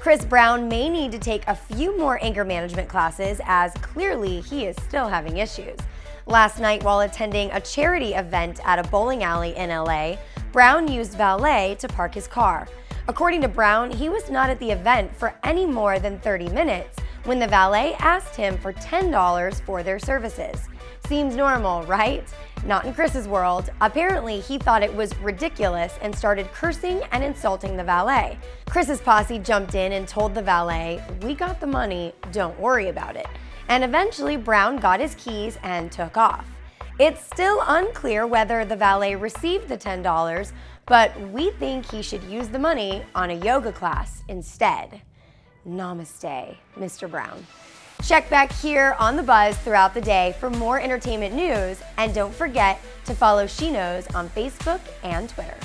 Chris Brown may need to take a few more anger management classes as clearly he is still having issues. Last night, while attending a charity event at a bowling alley in LA, Brown used valet to park his car. According to Brown, he was not at the event for any more than 30 minutes when the valet asked him for $10 for their services. Seems normal, right? Not in Chris's world. Apparently, he thought it was ridiculous and started cursing and insulting the valet. Chris's posse jumped in and told the valet, We got the money, don't worry about it. And eventually, Brown got his keys and took off. It's still unclear whether the valet received the $10, but we think he should use the money on a yoga class instead. Namaste, Mr. Brown. Check back here on The Buzz throughout the day for more entertainment news, and don't forget to follow She Knows on Facebook and Twitter.